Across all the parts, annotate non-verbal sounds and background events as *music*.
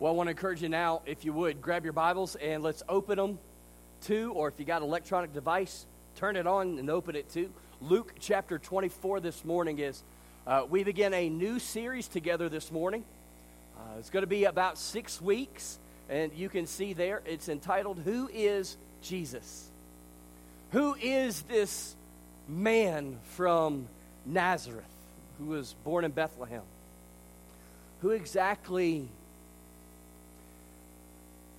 Well, I want to encourage you now, if you would, grab your Bibles and let's open them to, or if you got an electronic device, turn it on and open it to. Luke chapter 24 this morning is, uh, we begin a new series together this morning. Uh, it's going to be about six weeks, and you can see there, it's entitled, Who is Jesus? Who is this man from Nazareth who was born in Bethlehem? Who exactly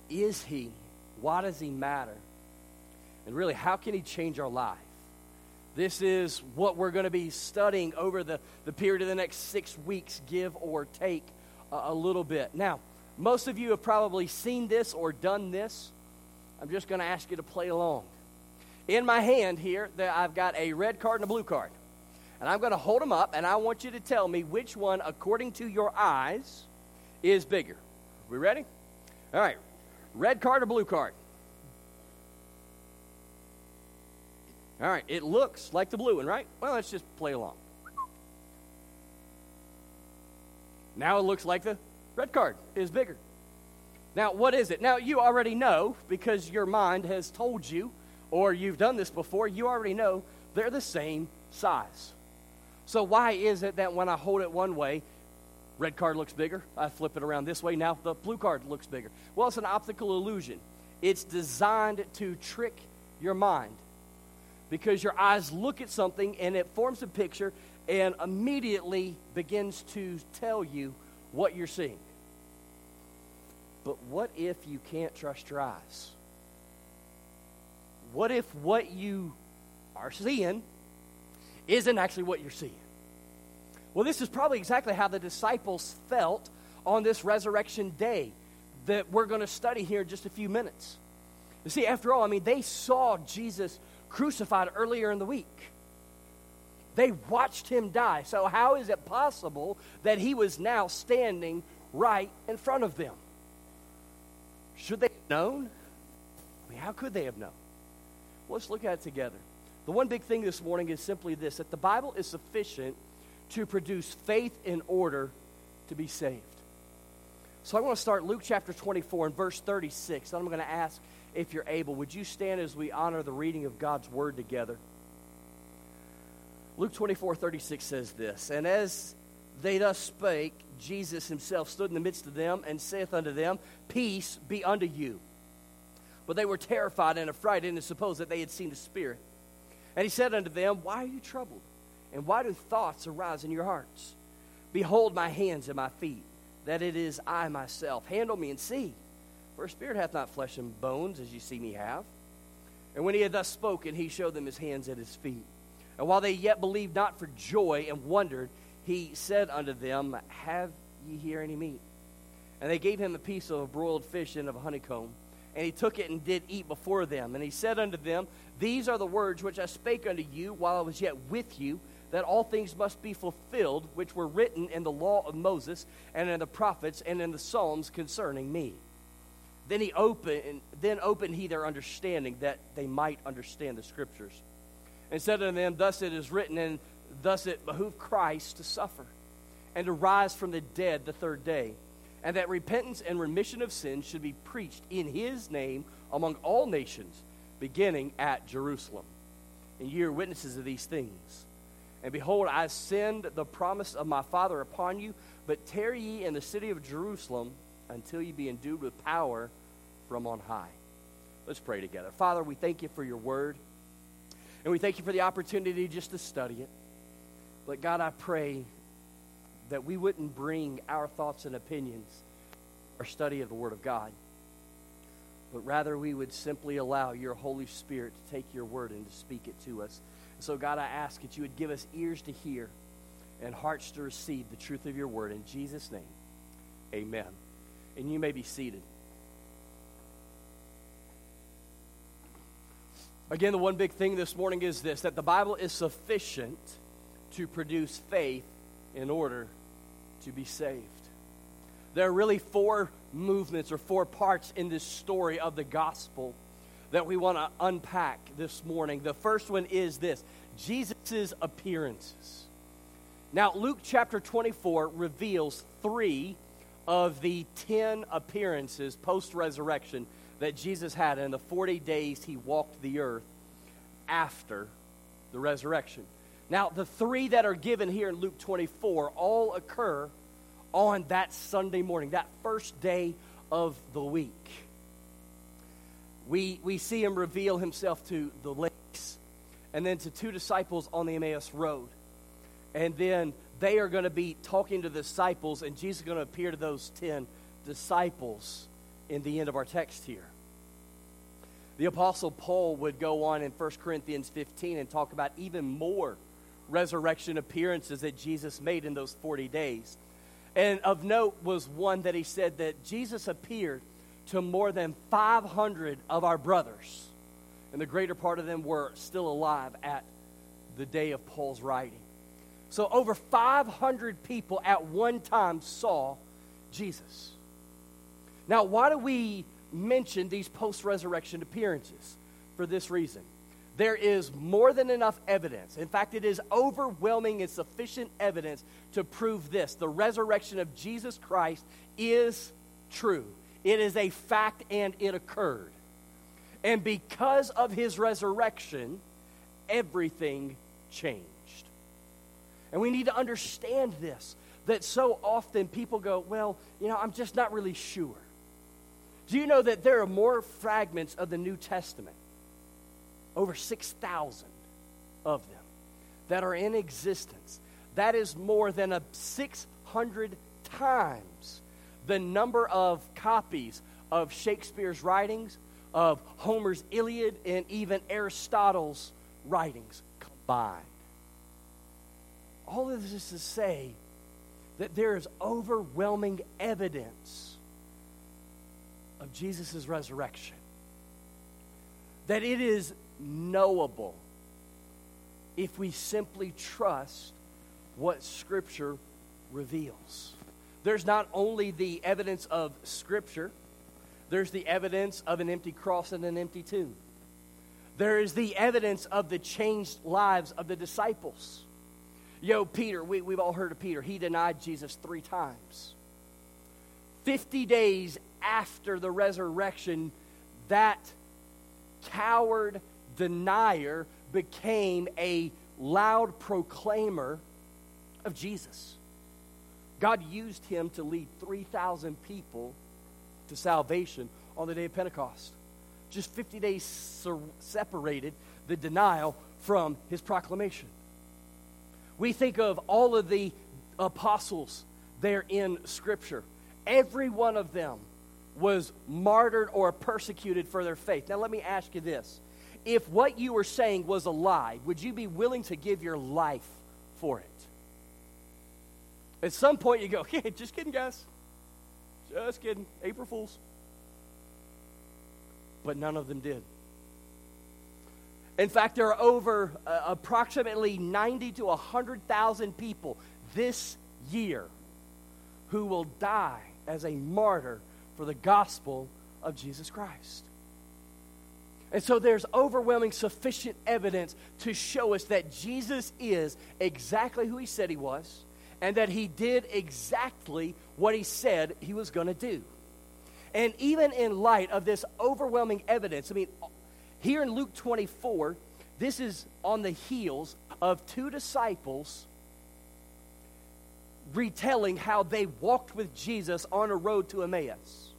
is he? Why does he matter? And really, how can he change our life? This is what we're going to be studying over the, the period of the next six weeks, give or take a, a little bit. Now, most of you have probably seen this or done this. I'm just going to ask you to play along. In my hand here, I've got a red card and a blue card. And I'm going to hold them up, and I want you to tell me which one, according to your eyes, is bigger. We ready? All right. Red card or blue card? All right, it looks like the blue one, right? Well, let's just play along. Now it looks like the red card is bigger. Now, what is it? Now, you already know because your mind has told you, or you've done this before, you already know they're the same size. So, why is it that when I hold it one way, Red card looks bigger. I flip it around this way. Now the blue card looks bigger. Well, it's an optical illusion. It's designed to trick your mind because your eyes look at something and it forms a picture and immediately begins to tell you what you're seeing. But what if you can't trust your eyes? What if what you are seeing isn't actually what you're seeing? Well, this is probably exactly how the disciples felt on this resurrection day that we're going to study here in just a few minutes. You see, after all, I mean, they saw Jesus crucified earlier in the week. They watched him die. So, how is it possible that he was now standing right in front of them? Should they have known? I mean, how could they have known? Well, let's look at it together. The one big thing this morning is simply this that the Bible is sufficient to produce faith in order to be saved. So I want to start Luke chapter 24 and verse 36. And I'm going to ask if you're able, would you stand as we honor the reading of God's word together? Luke 24 36 says this And as they thus spake, Jesus himself stood in the midst of them and saith unto them, Peace be unto you. But they were terrified and affrighted and supposed that they had seen a spirit. And he said unto them, Why are you troubled? And why do thoughts arise in your hearts? Behold my hands and my feet, that it is I myself. Handle me and see. For a spirit hath not flesh and bones, as you see me have. And when he had thus spoken, he showed them his hands and his feet. And while they yet believed not for joy and wondered, he said unto them, Have ye here any meat? And they gave him a piece of a broiled fish and of a honeycomb. And he took it and did eat before them. And he said unto them, These are the words which I spake unto you while I was yet with you that all things must be fulfilled which were written in the law of Moses and in the prophets and in the Psalms concerning me. Then he opened, then opened he their understanding that they might understand the scriptures. And said unto them, Thus it is written, and thus it behooved Christ to suffer, and to rise from the dead the third day, and that repentance and remission of sins should be preached in his name among all nations, beginning at Jerusalem. And ye are witnesses of these things. And behold, I send the promise of my Father upon you, but tarry ye in the city of Jerusalem until ye be endued with power from on high. Let's pray together. Father, we thank you for your word, and we thank you for the opportunity just to study it. But God, I pray that we wouldn't bring our thoughts and opinions or study of the Word of God, but rather we would simply allow your Holy Spirit to take your word and to speak it to us. So, God, I ask that you would give us ears to hear and hearts to receive the truth of your word. In Jesus' name, amen. And you may be seated. Again, the one big thing this morning is this that the Bible is sufficient to produce faith in order to be saved. There are really four movements or four parts in this story of the gospel that we want to unpack this morning. The first one is this Jesus' appearances. Now, Luke chapter 24 reveals three of the 10 appearances post resurrection that Jesus had in the 40 days he walked the earth after the resurrection. Now, the three that are given here in Luke 24 all occur on that Sunday morning, that first day of the week. We, we see him reveal himself to the lakes and then to two disciples on the Emmaus Road. And then they are going to be talking to the disciples, and Jesus is going to appear to those 10 disciples in the end of our text here. The Apostle Paul would go on in 1 Corinthians 15 and talk about even more resurrection appearances that Jesus made in those 40 days. And of note was one that he said that Jesus appeared to more than 500 of our brothers, and the greater part of them were still alive at the day of Paul's writing. So, over 500 people at one time saw Jesus. Now, why do we mention these post resurrection appearances? For this reason there is more than enough evidence. In fact, it is overwhelming and sufficient evidence to prove this. The resurrection of Jesus Christ is true, it is a fact and it occurred. And because of his resurrection, everything changed. And we need to understand this that so often people go, Well, you know, I'm just not really sure. Do you know that there are more fragments of the New Testament over 6,000 of them that are in existence. That is more than a 600 times the number of copies of Shakespeare's writings, of Homer's Iliad, and even Aristotle's writings combined. All of this is to say that there is overwhelming evidence of Jesus' resurrection. That it is knowable if we simply trust what Scripture reveals. There's not only the evidence of Scripture, there's the evidence of an empty cross and an empty tomb. There is the evidence of the changed lives of the disciples. Yo, Peter, we, we've all heard of Peter. He denied Jesus three times. 50 days after the resurrection, that coward denier became a loud proclaimer of Jesus. God used him to lead 3,000 people to salvation on the day of Pentecost. Just 50 days separated the denial from his proclamation. We think of all of the apostles there in Scripture. Every one of them was martyred or persecuted for their faith. Now, let me ask you this if what you were saying was a lie, would you be willing to give your life for it? At some point, you go, *laughs* hey, just kidding, guys. Just kidding. April Fools. But none of them did. In fact, there are over uh, approximately 90 to 100,000 people this year who will die as a martyr for the gospel of Jesus Christ. And so there's overwhelming, sufficient evidence to show us that Jesus is exactly who he said he was and that he did exactly what he said he was going to do. And even in light of this overwhelming evidence, I mean, here in Luke 24, this is on the heels of two disciples retelling how they walked with Jesus on a road to Emmaus.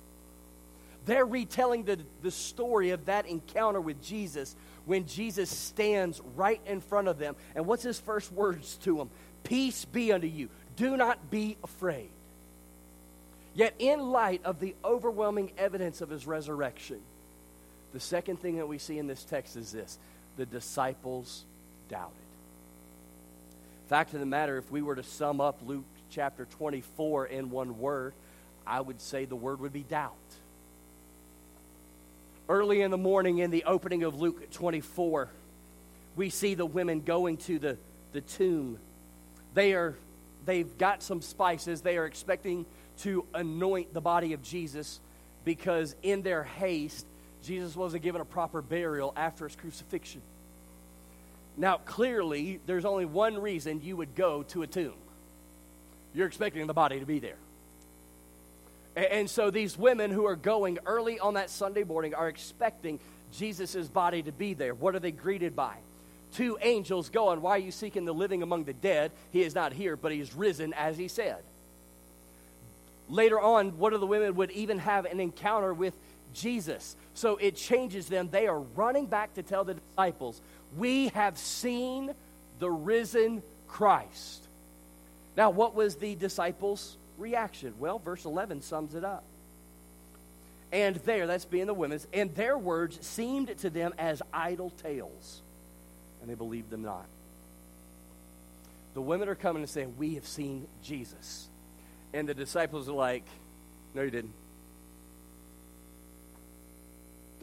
They're retelling the, the story of that encounter with Jesus when Jesus stands right in front of them. And what's his first words to them? Peace be unto you. Do not be afraid. Yet, in light of the overwhelming evidence of his resurrection, the second thing that we see in this text is this the disciples doubted. Fact of the matter, if we were to sum up Luke chapter 24 in one word, I would say the word would be doubt. Early in the morning, in the opening of Luke 24, we see the women going to the, the tomb. They are, they've got some spices. They are expecting to anoint the body of Jesus because, in their haste, Jesus wasn't given a proper burial after his crucifixion. Now, clearly, there's only one reason you would go to a tomb. you're expecting the body to be there. And, so these women who are going early on that Sunday morning are expecting Jesus' body to be there. What are they greeted by? Two angels going, Why are you seeking the living among the dead? He is not here, but he is risen as he said. Later on, one of the women would even have an encounter with Jesus. So it changes them. They are running back to tell the disciples, We have seen the risen Christ. Now, what was the disciples' reaction? Well, verse 11 sums it up. And there, that's being the women's, and their words seemed to them as idle tales, and they believed them not. The women are coming and saying, We have seen Jesus. And the disciples are like, No, you didn't.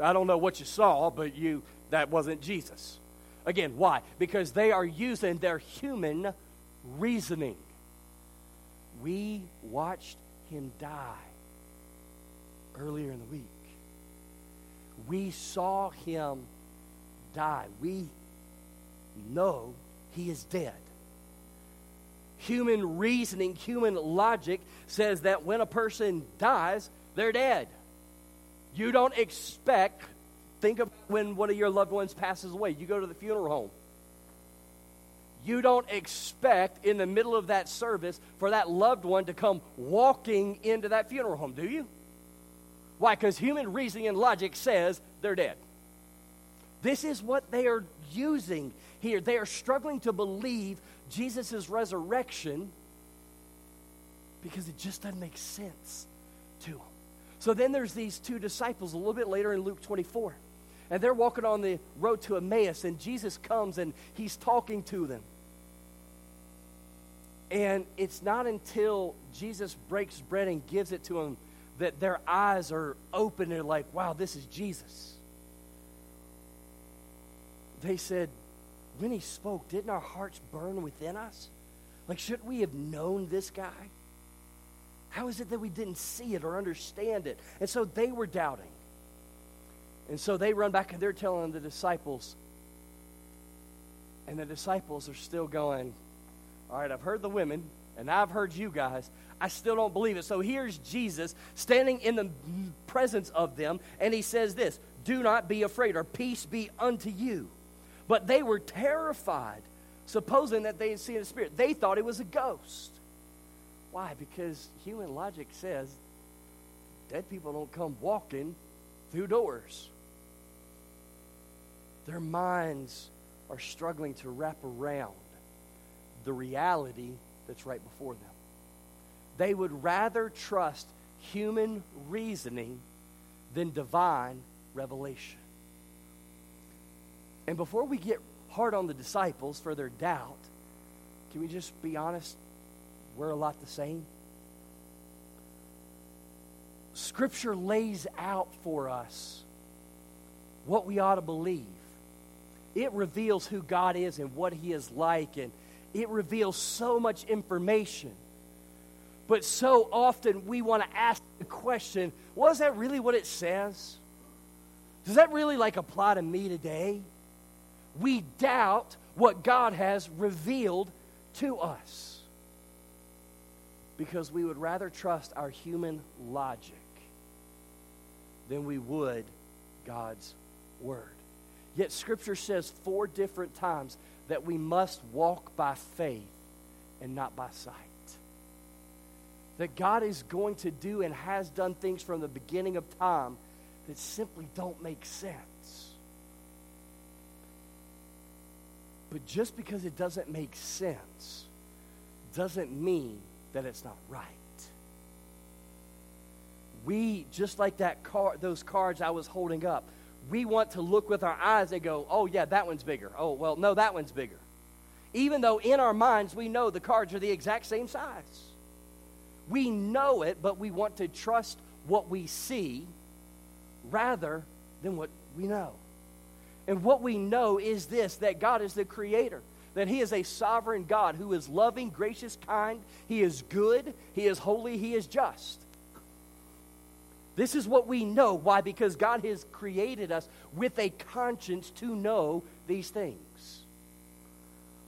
I don't know what you saw, but you that wasn't Jesus. Again, why? Because they are using their human reasoning. We watched him die earlier in the week. We saw him die. We know he is dead. Human reasoning, human logic says that when a person dies, they're dead. You don't expect, think of when one of your loved ones passes away. You go to the funeral home. You don't expect in the middle of that service for that loved one to come walking into that funeral home, do you? Why? Because human reasoning and logic says they're dead. This is what they are using here. They are struggling to believe Jesus' resurrection because it just doesn't make sense to them. So then there's these two disciples a little bit later in Luke 24. And they're walking on the road to Emmaus, and Jesus comes and he's talking to them. And it's not until Jesus breaks bread and gives it to them that their eyes are open they're like, wow, this is Jesus. They said, when he spoke, didn't our hearts burn within us? Like, shouldn't we have known this guy? How is it that we didn't see it or understand it? And so they were doubting. And so they run back and they're telling the disciples. And the disciples are still going, All right, I've heard the women, and I've heard you guys. I still don't believe it. So here's Jesus standing in the presence of them, and he says this Do not be afraid, or peace be unto you. But they were terrified, supposing that they had seen a spirit. They thought it was a ghost. Why? Because human logic says dead people don't come walking through doors. Their minds are struggling to wrap around the reality that's right before them. They would rather trust human reasoning than divine revelation. And before we get hard on the disciples for their doubt, can we just be honest? we're a lot the same. Scripture lays out for us what we ought to believe. It reveals who God is and what He is like, and it reveals so much information. But so often we want to ask the question was that really what it says? Does that really like apply to me today? We doubt what God has revealed to us because we would rather trust our human logic than we would God's Word. Yet Scripture says four different times that we must walk by faith and not by sight. That God is going to do and has done things from the beginning of time that simply don't make sense. But just because it doesn't make sense doesn't mean that it's not right. We, just like that card, those cards I was holding up, we want to look with our eyes and go, oh, yeah, that one's bigger. Oh, well, no, that one's bigger. Even though in our minds we know the cards are the exact same size. We know it, but we want to trust what we see rather than what we know. And what we know is this that God is the creator that He is a sovereign God who is loving, gracious, kind. He is good. He is holy. He is just. This is what we know. Why? Because God has created us with a conscience to know these things.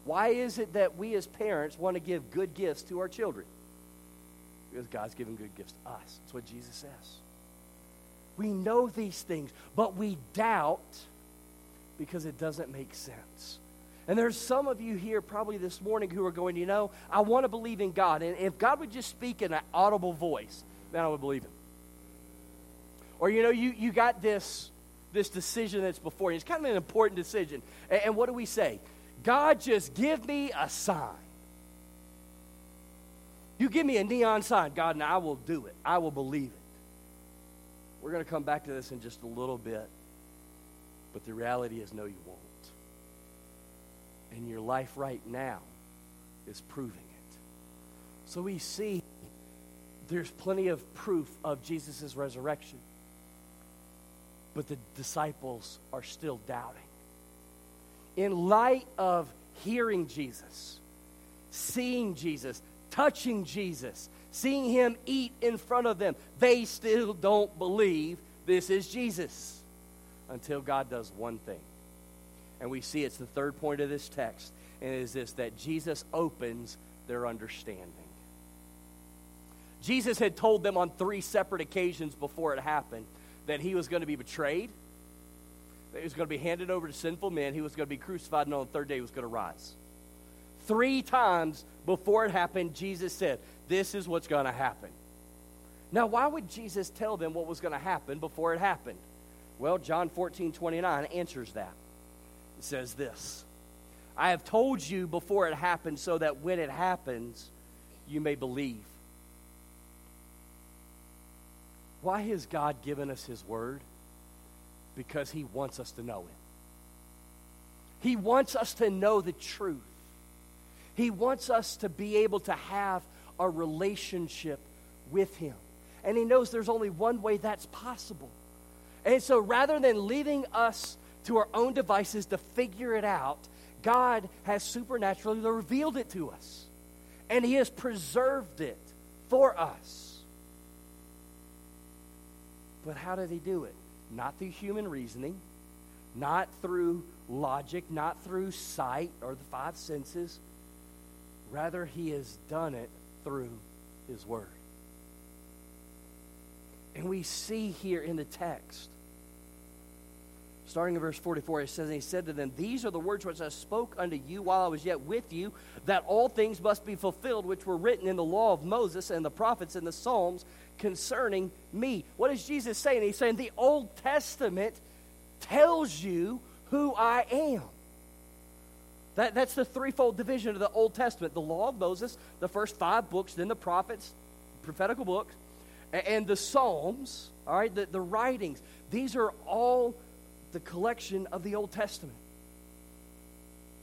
Why is it that we as parents want to give good gifts to our children? Because God's given good gifts to us. That's what Jesus says. We know these things, but we doubt because it doesn't make sense. And there's some of you here probably this morning who are going, you know, I want to believe in God. And if God would just speak in an audible voice, then I would believe him. Or, you know, you, you got this, this decision that's before you. It's kind of an important decision. And, and what do we say? God, just give me a sign. You give me a neon sign, God, and I will do it. I will believe it. We're going to come back to this in just a little bit. But the reality is, no, you won't. And your life right now is proving it. So we see there's plenty of proof of Jesus' resurrection. But the disciples are still doubting. In light of hearing Jesus, seeing Jesus, touching Jesus, seeing him eat in front of them, they still don't believe this is Jesus until God does one thing. And we see it's the third point of this text, and it is this that Jesus opens their understanding. Jesus had told them on three separate occasions before it happened that he was going to be betrayed, that he was going to be handed over to sinful men, he was going to be crucified, and on the third day he was going to rise. Three times before it happened, Jesus said, This is what's going to happen. Now, why would Jesus tell them what was going to happen before it happened? Well, John 14, 29 answers that. It says this I have told you before it happened so that when it happens, you may believe. Why has God given us His Word? Because He wants us to know it. He wants us to know the truth. He wants us to be able to have a relationship with Him. And He knows there's only one way that's possible. And so rather than leaving us to our own devices to figure it out, God has supernaturally revealed it to us. And He has preserved it for us. But how did He do it? Not through human reasoning, not through logic, not through sight or the five senses. Rather, He has done it through His Word. And we see here in the text starting in verse 44, it says, And he said to them, These are the words which I spoke unto you while I was yet with you, that all things must be fulfilled which were written in the law of Moses and the prophets and the Psalms concerning me. What is Jesus saying? He's saying the Old Testament tells you who I am. That, that's the threefold division of the Old Testament the law of Moses, the first five books, then the prophets, prophetical books, and the Psalms, all right, the, the writings. These are all the collection of the Old Testament.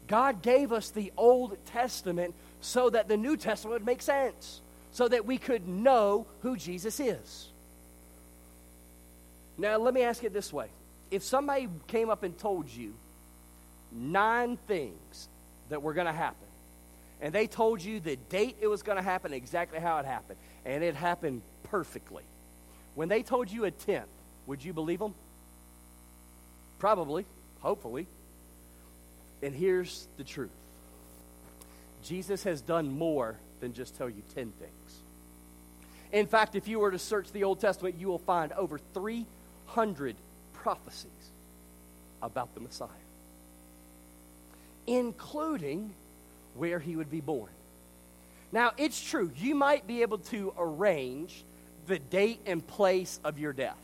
God gave us the Old Testament so that the New Testament would make sense, so that we could know who Jesus is. Now, let me ask it this way if somebody came up and told you nine things that were going to happen, and they told you the date it was going to happen, exactly how it happened, and it happened perfectly, when they told you a tenth, would you believe them? Probably, hopefully. And here's the truth Jesus has done more than just tell you 10 things. In fact, if you were to search the Old Testament, you will find over 300 prophecies about the Messiah, including where he would be born. Now, it's true, you might be able to arrange the date and place of your death.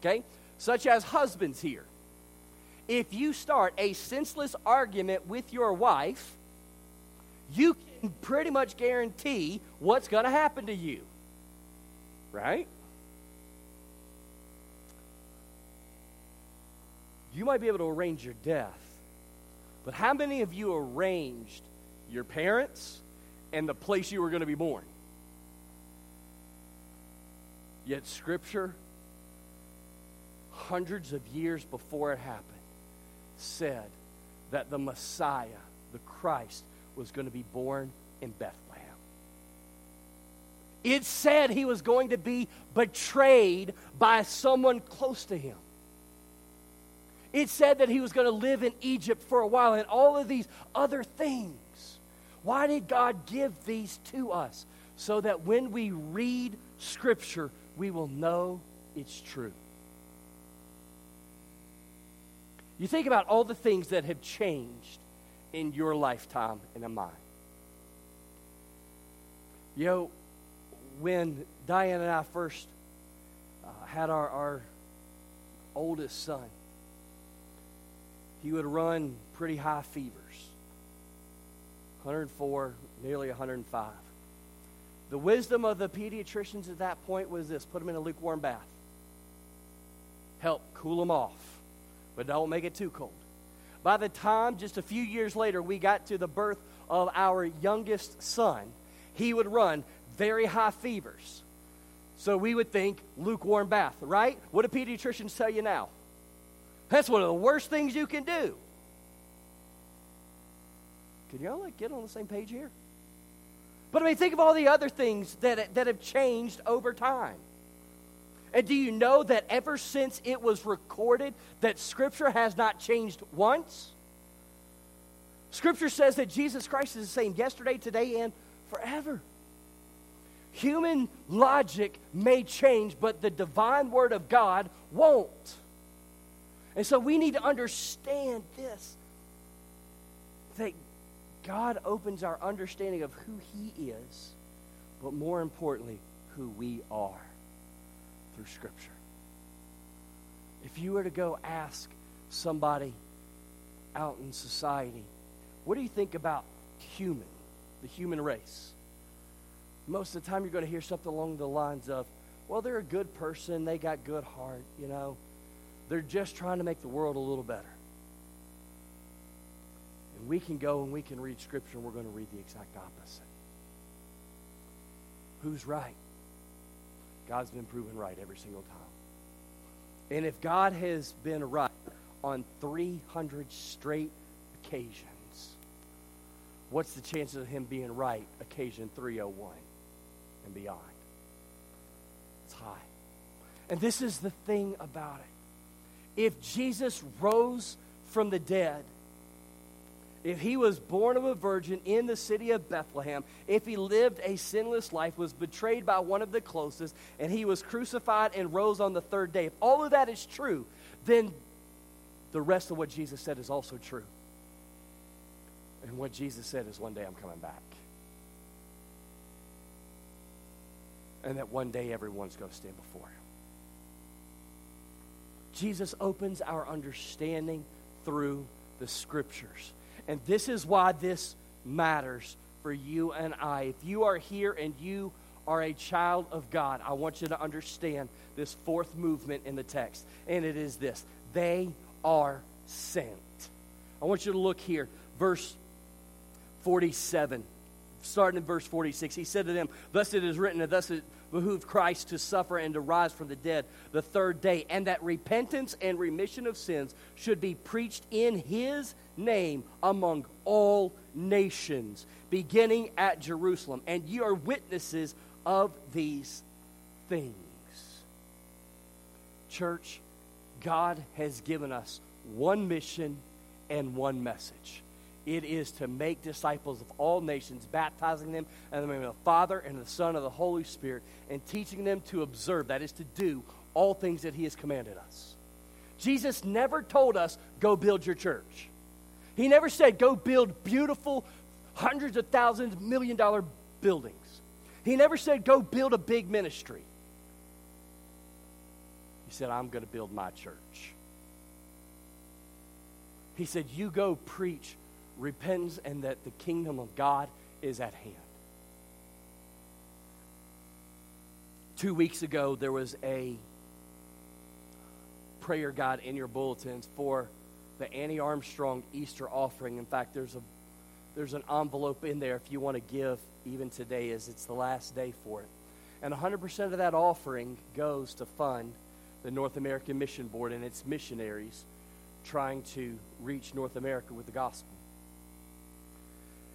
Okay? Such as husbands here. If you start a senseless argument with your wife, you can pretty much guarantee what's going to happen to you. Right? You might be able to arrange your death, but how many of you arranged your parents and the place you were going to be born? Yet, Scripture hundreds of years before it happened, said that the Messiah, the Christ, was going to be born in Bethlehem. It said he was going to be betrayed by someone close to him. It said that he was going to live in Egypt for a while and all of these other things. Why did God give these to us? so that when we read Scripture, we will know it's true. You think about all the things that have changed in your lifetime and in mine. You know, when Diane and I first uh, had our, our oldest son, he would run pretty high fevers 104, nearly 105. The wisdom of the pediatricians at that point was this put him in a lukewarm bath, help cool him off, but don't make it too cold. By the time, just a few years later, we got to the birth of our youngest son, he would run very high fevers. So we would think lukewarm bath, right? What do pediatricians tell you now? That's one of the worst things you can do. Can y'all like get on the same page here? But I mean, think of all the other things that, that have changed over time. And do you know that ever since it was recorded, that Scripture has not changed once? Scripture says that Jesus Christ is the same yesterday, today, and forever. Human logic may change, but the divine Word of God won't. And so we need to understand this that God opens our understanding of who He is, but more importantly, who we are through Scripture. If you were to go ask somebody out in society, what do you think about human, the human race? Most of the time, you're going to hear something along the lines of, well, they're a good person, they got good heart, you know. They're just trying to make the world a little better. And we can go and we can read Scripture, and we're going to read the exact opposite. Who's right? God's been proven right every single time. And if God has been right on 300 straight occasions, what's the chances of him being right occasion 301 and beyond? It's high. And this is the thing about it. If Jesus rose from the dead, if he was born of a virgin in the city of Bethlehem, if he lived a sinless life, was betrayed by one of the closest, and he was crucified and rose on the third day, if all of that is true, then the rest of what Jesus said is also true. And what Jesus said is, one day I'm coming back. And that one day everyone's going to stand before him. Jesus opens our understanding through the scriptures. And this is why this matters for you and I. If you are here and you are a child of God, I want you to understand this fourth movement in the text. And it is this they are sent. I want you to look here, verse 47 starting in verse 46, he said to them, Thus it is written, and thus it behooved Christ to suffer and to rise from the dead the third day, and that repentance and remission of sins should be preached in his name among all nations, beginning at Jerusalem. And ye are witnesses of these things. Church, God has given us one mission and one message. It is to make disciples of all nations, baptizing them in the name of the Father and the Son and the Holy Spirit, and teaching them to observe, that is to do, all things that He has commanded us. Jesus never told us, go build your church. He never said, go build beautiful, hundreds of thousands, million dollar buildings. He never said, go build a big ministry. He said, I'm going to build my church. He said, You go preach repentance and that the kingdom of God is at hand. Two weeks ago, there was a prayer guide in your bulletins for the Annie Armstrong Easter offering. In fact, there's a there's an envelope in there if you want to give even today as it's the last day for it. And 100% of that offering goes to fund the North American Mission Board and its missionaries trying to reach North America with the gospel.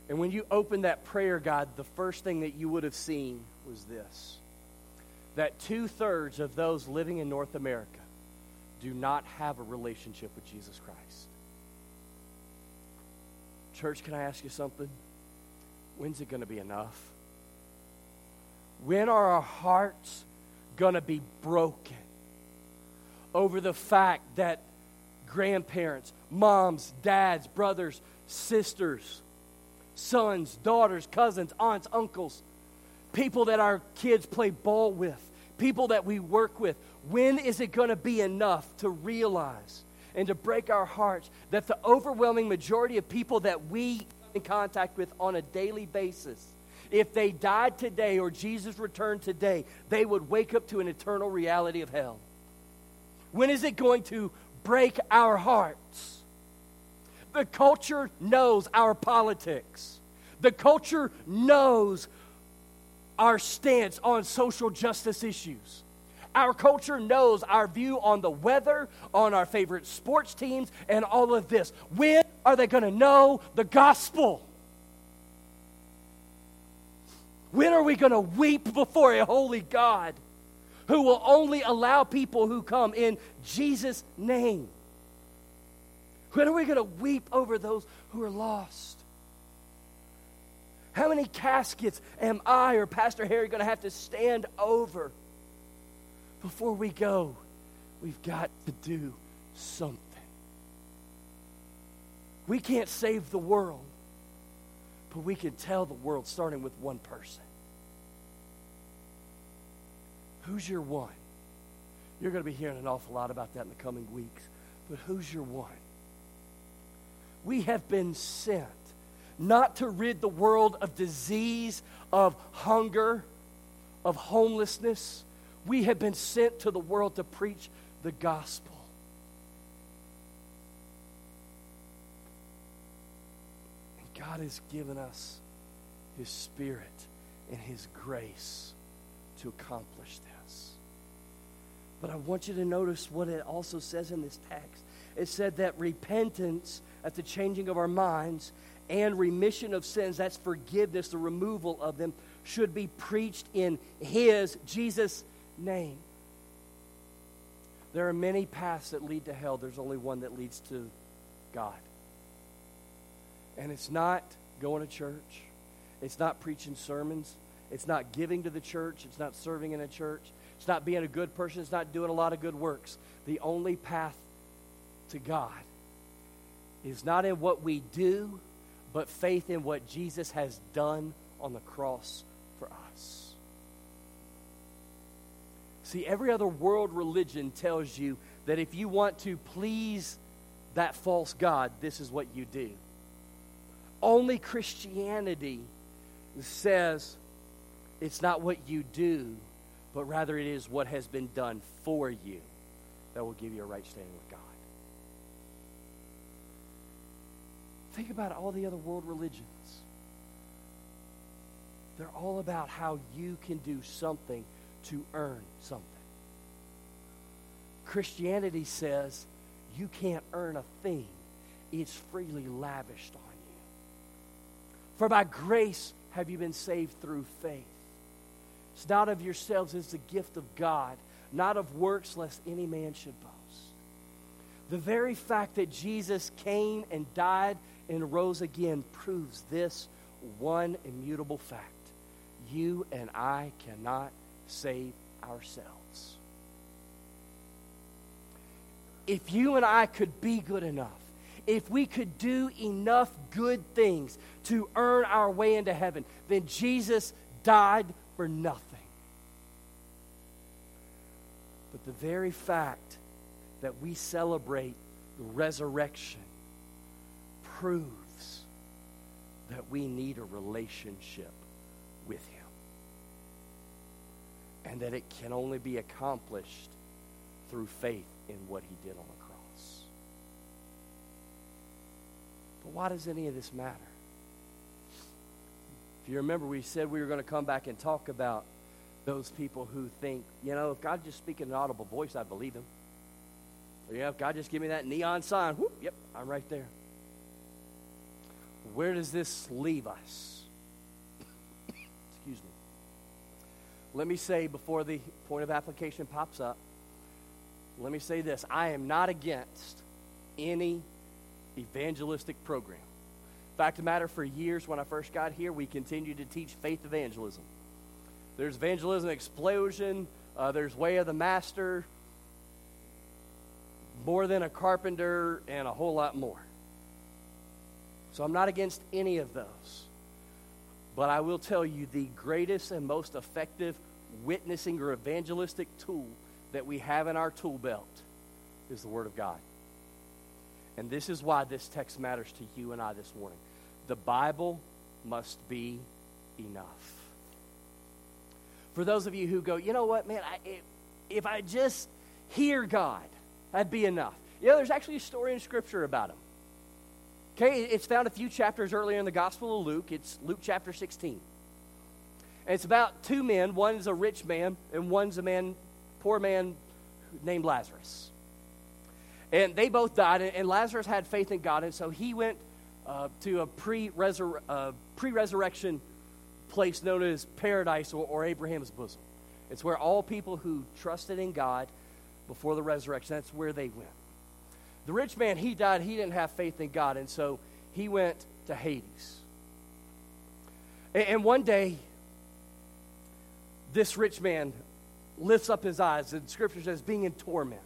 And when you open that prayer guide, the first thing that you would have seen was this that two thirds of those living in North America do not have a relationship with Jesus Christ. Church, can I ask you something? When's it going to be enough? When are our hearts going to be broken over the fact that grandparents, moms, dads, brothers, sisters, sons, daughters, cousins, aunts, uncles, people that our kids play ball with, people that we work with, when is it going to be enough to realize and to break our hearts that the overwhelming majority of people that we come in contact with on a daily basis, if they died today or Jesus returned today, they would wake up to an eternal reality of hell? When is it going to break our hearts? The culture knows our politics. The culture knows our stance on social justice issues. Our culture knows our view on the weather, on our favorite sports teams, and all of this. When are they going to know the gospel? When are we going to weep before a holy God who will only allow people who come in Jesus' name? When are we going to weep over those who are lost? How many caskets am I or Pastor Harry going to have to stand over? Before we go, we've got to do something. We can't save the world, but we can tell the world starting with one person. Who's your one? You're going to be hearing an awful lot about that in the coming weeks. But who's your one? We have been sent not to rid the world of disease, of hunger, of homelessness, we have been sent to the world to preach the gospel. And God has given us His Spirit and His grace to accomplish this. But I want you to notice what it also says in this text. It said that repentance at the changing of our minds and remission of sins, that's forgiveness, the removal of them, should be preached in His, Jesus' name. There are many paths that lead to hell. There's only one that leads to God. And it's not going to church. It's not preaching sermons. It's not giving to the church. It's not serving in a church. It's not being a good person. It's not doing a lot of good works. The only path to God is not in what we do, but faith in what Jesus has done on the cross for us. See, every other world religion tells you that if you want to please that false God, this is what you do. Only Christianity says it's not what you do, but rather it is what has been done for you that will give you a right standing with God. Think about all the other world religions. They're all about how you can do something to earn something. Christianity says you can't earn a thing, it's freely lavished on you. For by grace have you been saved through faith. It's not of yourselves, it's the gift of God, not of works, lest any man should boast. The very fact that Jesus came and died and rose again proves this one immutable fact. You and I cannot save ourselves. If you and I could be good enough, if we could do enough good things to earn our way into heaven, then Jesus died for nothing. But the very fact that we celebrate the resurrection proves that we need a relationship with Him and that it can only be accomplished through faith in what he did on the cross. But why does any of this matter? If you remember, we said we were going to come back and talk about those people who think, you know, if God just speak in an audible voice, I'd believe him. Or, yeah, if God just give me that neon sign, whoop, yep, I'm right there. Where does this leave us? Let me say before the point of application pops up, let me say this I am not against any evangelistic program. Fact of the matter, for years when I first got here, we continued to teach faith evangelism. There's evangelism explosion. Uh, there's way of the master. More than a carpenter and a whole lot more. So I'm not against any of those. But I will tell you the greatest and most effective witnessing or evangelistic tool that we have in our tool belt is the Word of God. And this is why this text matters to you and I this morning. The Bible must be enough. For those of you who go, you know what, man, I, if, if I just hear God, that'd be enough. You know, there's actually a story in Scripture about him. Okay, it's found a few chapters earlier in the Gospel of Luke. It's Luke chapter 16. And it's about two men. One's a rich man, and one's a man, poor man named Lazarus. And they both died, and Lazarus had faith in God, and so he went uh, to a pre uh, resurrection place known as paradise or, or Abraham's bosom. It's where all people who trusted in God before the resurrection, that's where they went. The rich man, he died, he didn't have faith in God, and so he went to Hades. And, one day, this rich man lifts up his eyes, and scripture says, being in torment.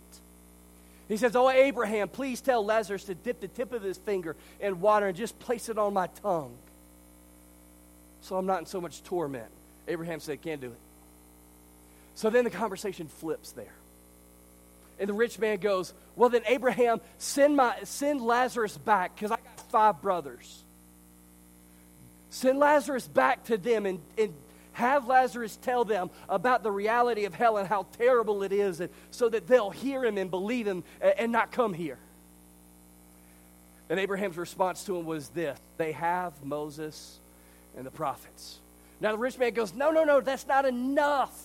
He says, Oh, Abraham, please tell Lazarus to dip the tip of his finger in water and just place it on my tongue so I'm not in so much torment. Abraham said, Can't do it. So then the conversation flips there. And the rich man goes, Well, then, Abraham, send, my, send Lazarus back because I got five brothers. Send Lazarus back to them and, and have Lazarus tell them about the reality of hell and how terrible it is, and so that they'll hear him and believe him and, and not come here. And Abraham's response to him was this They have Moses and the prophets. Now the rich man goes, No, no, no, that's not enough.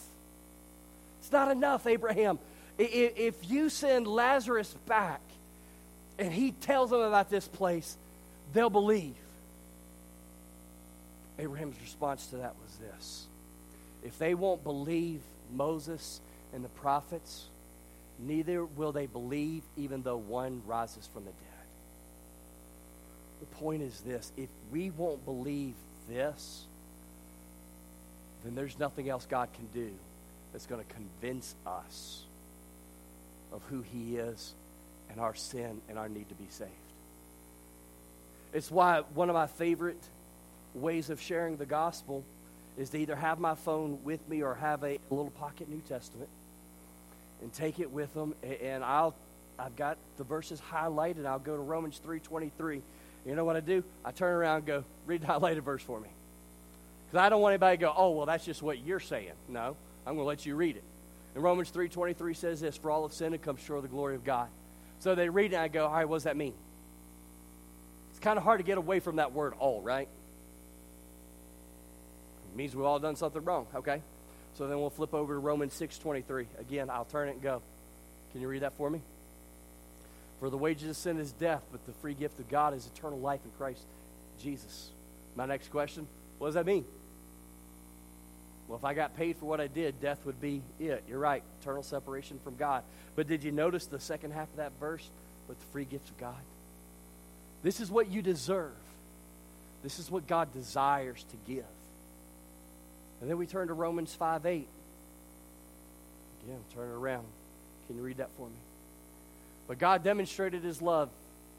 It's not enough, Abraham. If you send Lazarus back and he tells them about this place, they'll believe. Abraham's response to that was this If they won't believe Moses and the prophets, neither will they believe even though one rises from the dead. The point is this if we won't believe this, then there's nothing else God can do that's going to convince us of who He is and our sin and our need to be saved. It's why one of my favorite ways of sharing the gospel is to either have my phone with me or have a, little pocket New Testament and take it with them. And I'll, I've got the verses highlighted. I'll go to Romans 3.23. You know what I do? I turn around and go, read the highlighted verse for me. Because I don't want anybody to go, oh, well, that's just what you're saying. No, I'm going to let you read it. And Romans 3.23 says this, For all have sinned and come short of the glory of God. So they read it and I go, all right, what does that mean? It's kind of hard to get away from that word all, right? It means we've all done something wrong, okay? So then we'll flip over to Romans 6.23. Again, I'll turn it and go. Can you read that for me? For the wages of sin is death, but the free gift of God is eternal life in Christ Jesus. My next question, what does that mean? Well, if I got paid for what I did, death would be it. You're right, eternal separation from God. But did you notice the second half of that verse? With the free gifts of God. This is what you deserve. This is what God desires to give. And then we turn to Romans 5 8. Again, turn it around. Can you read that for me? But God demonstrated his love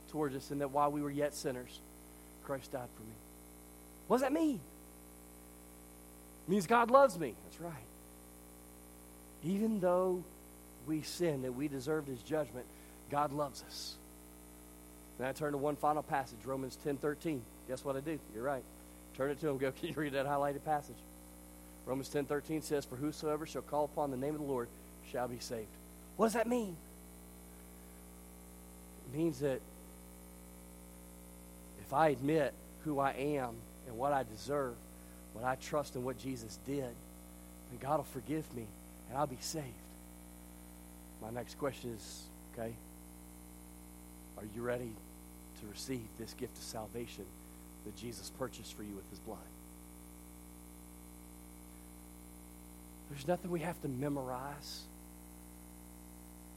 towards us in that while we were yet sinners, Christ died for me. What does that mean? Means God loves me. That's right. Even though we sin, that we deserved his judgment, God loves us. Then I turn to one final passage, Romans 10 13. Guess what I do? You're right. Turn it to him. Go, *laughs* can you read that highlighted passage? Romans 10 13 says, For whosoever shall call upon the name of the Lord shall be saved. What does that mean? It means that if I admit who I am and what I deserve, when I trust in what Jesus did, then God will forgive me and I'll be saved. My next question is okay, are you ready to receive this gift of salvation that Jesus purchased for you with his blood? There's nothing we have to memorize.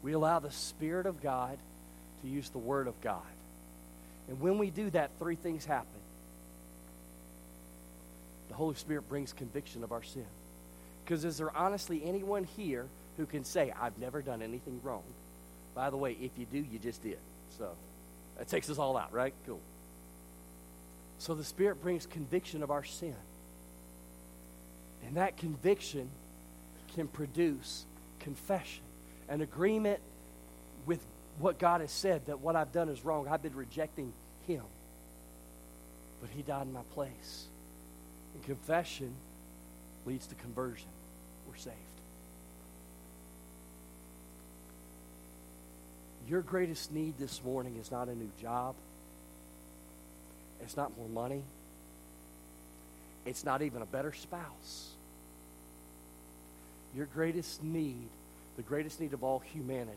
We allow the Spirit of God to use the Word of God. And when we do that, three things happen. The Holy Spirit brings conviction of our sin. Because is there honestly anyone here who can say, I've never done anything wrong? By the way, if you do, you just did. So that takes us all out, right? Cool. So the Spirit brings conviction of our sin. And that conviction can produce confession, an agreement with what God has said that what I've done is wrong. I've been rejecting Him. But He died in my place. And confession leads to conversion. We're saved. Your greatest need this morning is not a new job. It's not more money. It's not even a better spouse. Your greatest need, the greatest need of all humanity,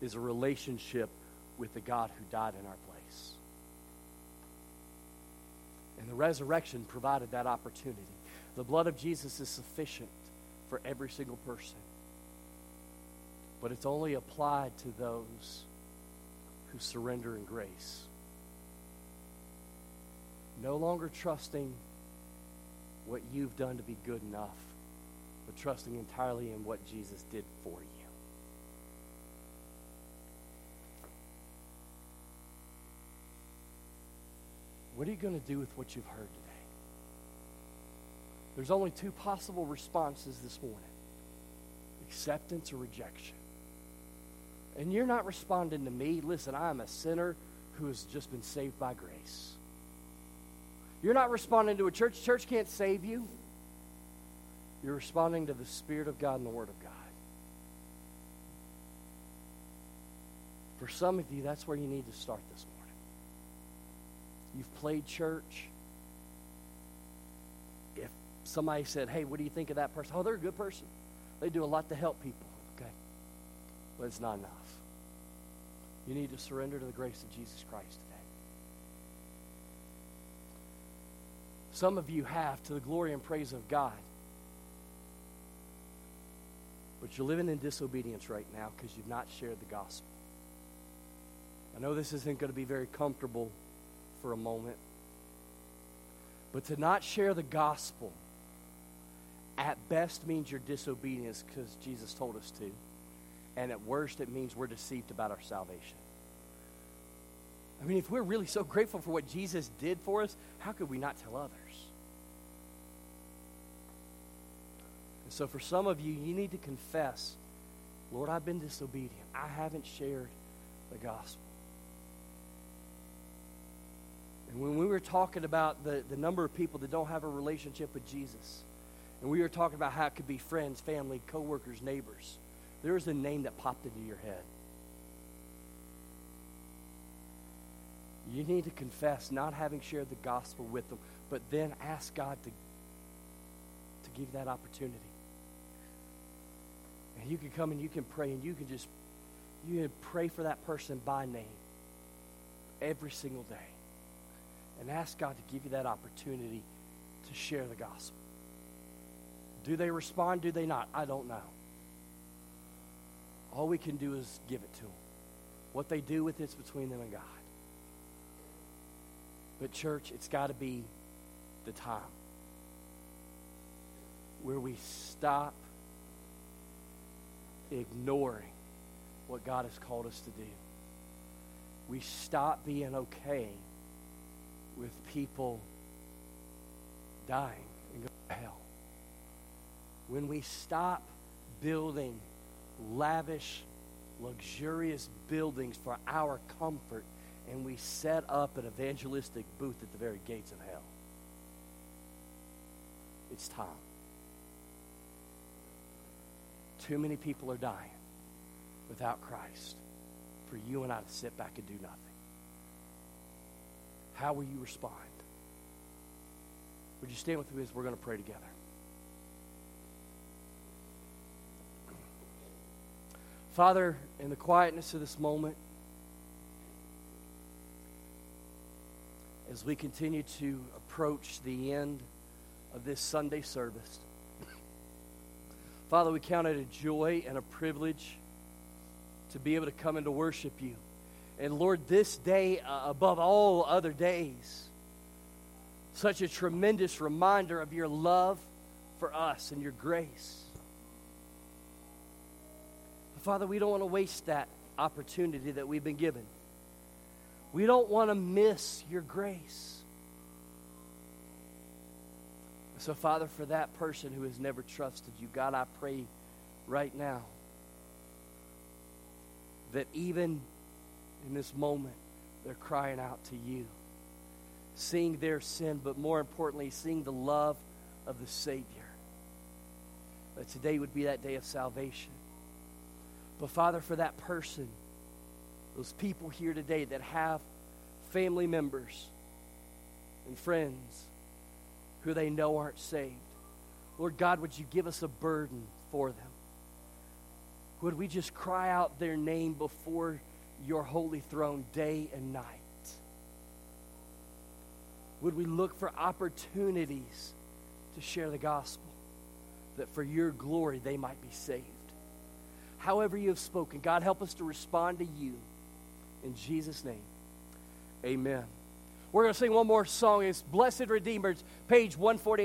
is a relationship with the God who died in our place. And the resurrection provided that opportunity. The blood of Jesus is sufficient for every single person. But it's only applied to those who surrender in grace. No longer trusting what you've done to be good enough, but trusting entirely in what Jesus did for you. What are you going to do with what you've heard today? There's only two possible responses this morning acceptance or rejection. And you're not responding to me. Listen, I am a sinner who has just been saved by grace. You're not responding to a church. Church can't save you. You're responding to the Spirit of God and the Word of God. For some of you, that's where you need to start this morning. You've played church. If somebody said, hey, what do you think of that person? Oh, they're a good person. They do a lot to help people. Okay. But it's not enough. You need to surrender to the grace of Jesus Christ today. Some of you have to the glory and praise of God. But you're living in disobedience right now because you've not shared the gospel. I know this isn't going to be very comfortable for a moment. But to not share the gospel at best means you're disobedience because Jesus told us to. And at worst, it means we're deceived about our salvation. I mean, if we're really so grateful for what Jesus did for us, how could we not tell others? And so, for some of you, you need to confess Lord, I've been disobedient. I haven't shared the gospel. And when we were talking about the, the number of people that don't have a relationship with Jesus, and we were talking about how it could be friends, family, coworkers, neighbors, there was a name that popped into your head. You need to confess not having shared the gospel with them, but then ask God to, to give that opportunity. And you can come and you can pray and you can just you can pray for that person by name every single day and ask God to give you that opportunity to share the gospel. Do they respond? Do they not? I don't know. All we can do is give it to them. What they do with it's between them and God. But, church, it's got to be the time where we stop ignoring what God has called us to do. We stop being okay with people dying and going to hell. When we stop building lavish, luxurious buildings for our comfort and we set up an evangelistic booth at the very gates of hell. It's time. Too many people are dying without Christ for you and I to sit back and do nothing. How will you respond? Would you stand with me as we're going to pray together? Father, in the quietness of this moment, as we continue to approach the end of this Sunday service. Father, we count it a joy and a privilege to be able to come and to worship you. And Lord, this day, uh, above all other days, such a tremendous reminder of your love for us and your grace. Father, we don't want to waste that opportunity that we've been given. We don't want to miss your grace. So, Father, for that person who has never trusted you, God, I pray right now that even in this moment, they're crying out to you, seeing their sin, but more importantly, seeing the love of the Savior. That today would be that day of salvation. But, Father, for that person, those people here today that have family members and friends who they know aren't saved. Lord God, would you give us a burden for them? Would we just cry out their name before your holy throne day and night? Would we look for opportunities to share the gospel that for your glory they might be saved? However, you have spoken, God, help us to respond to you. In Jesus' name, amen. We're going to sing one more song. It's Blessed Redeemers, page 140.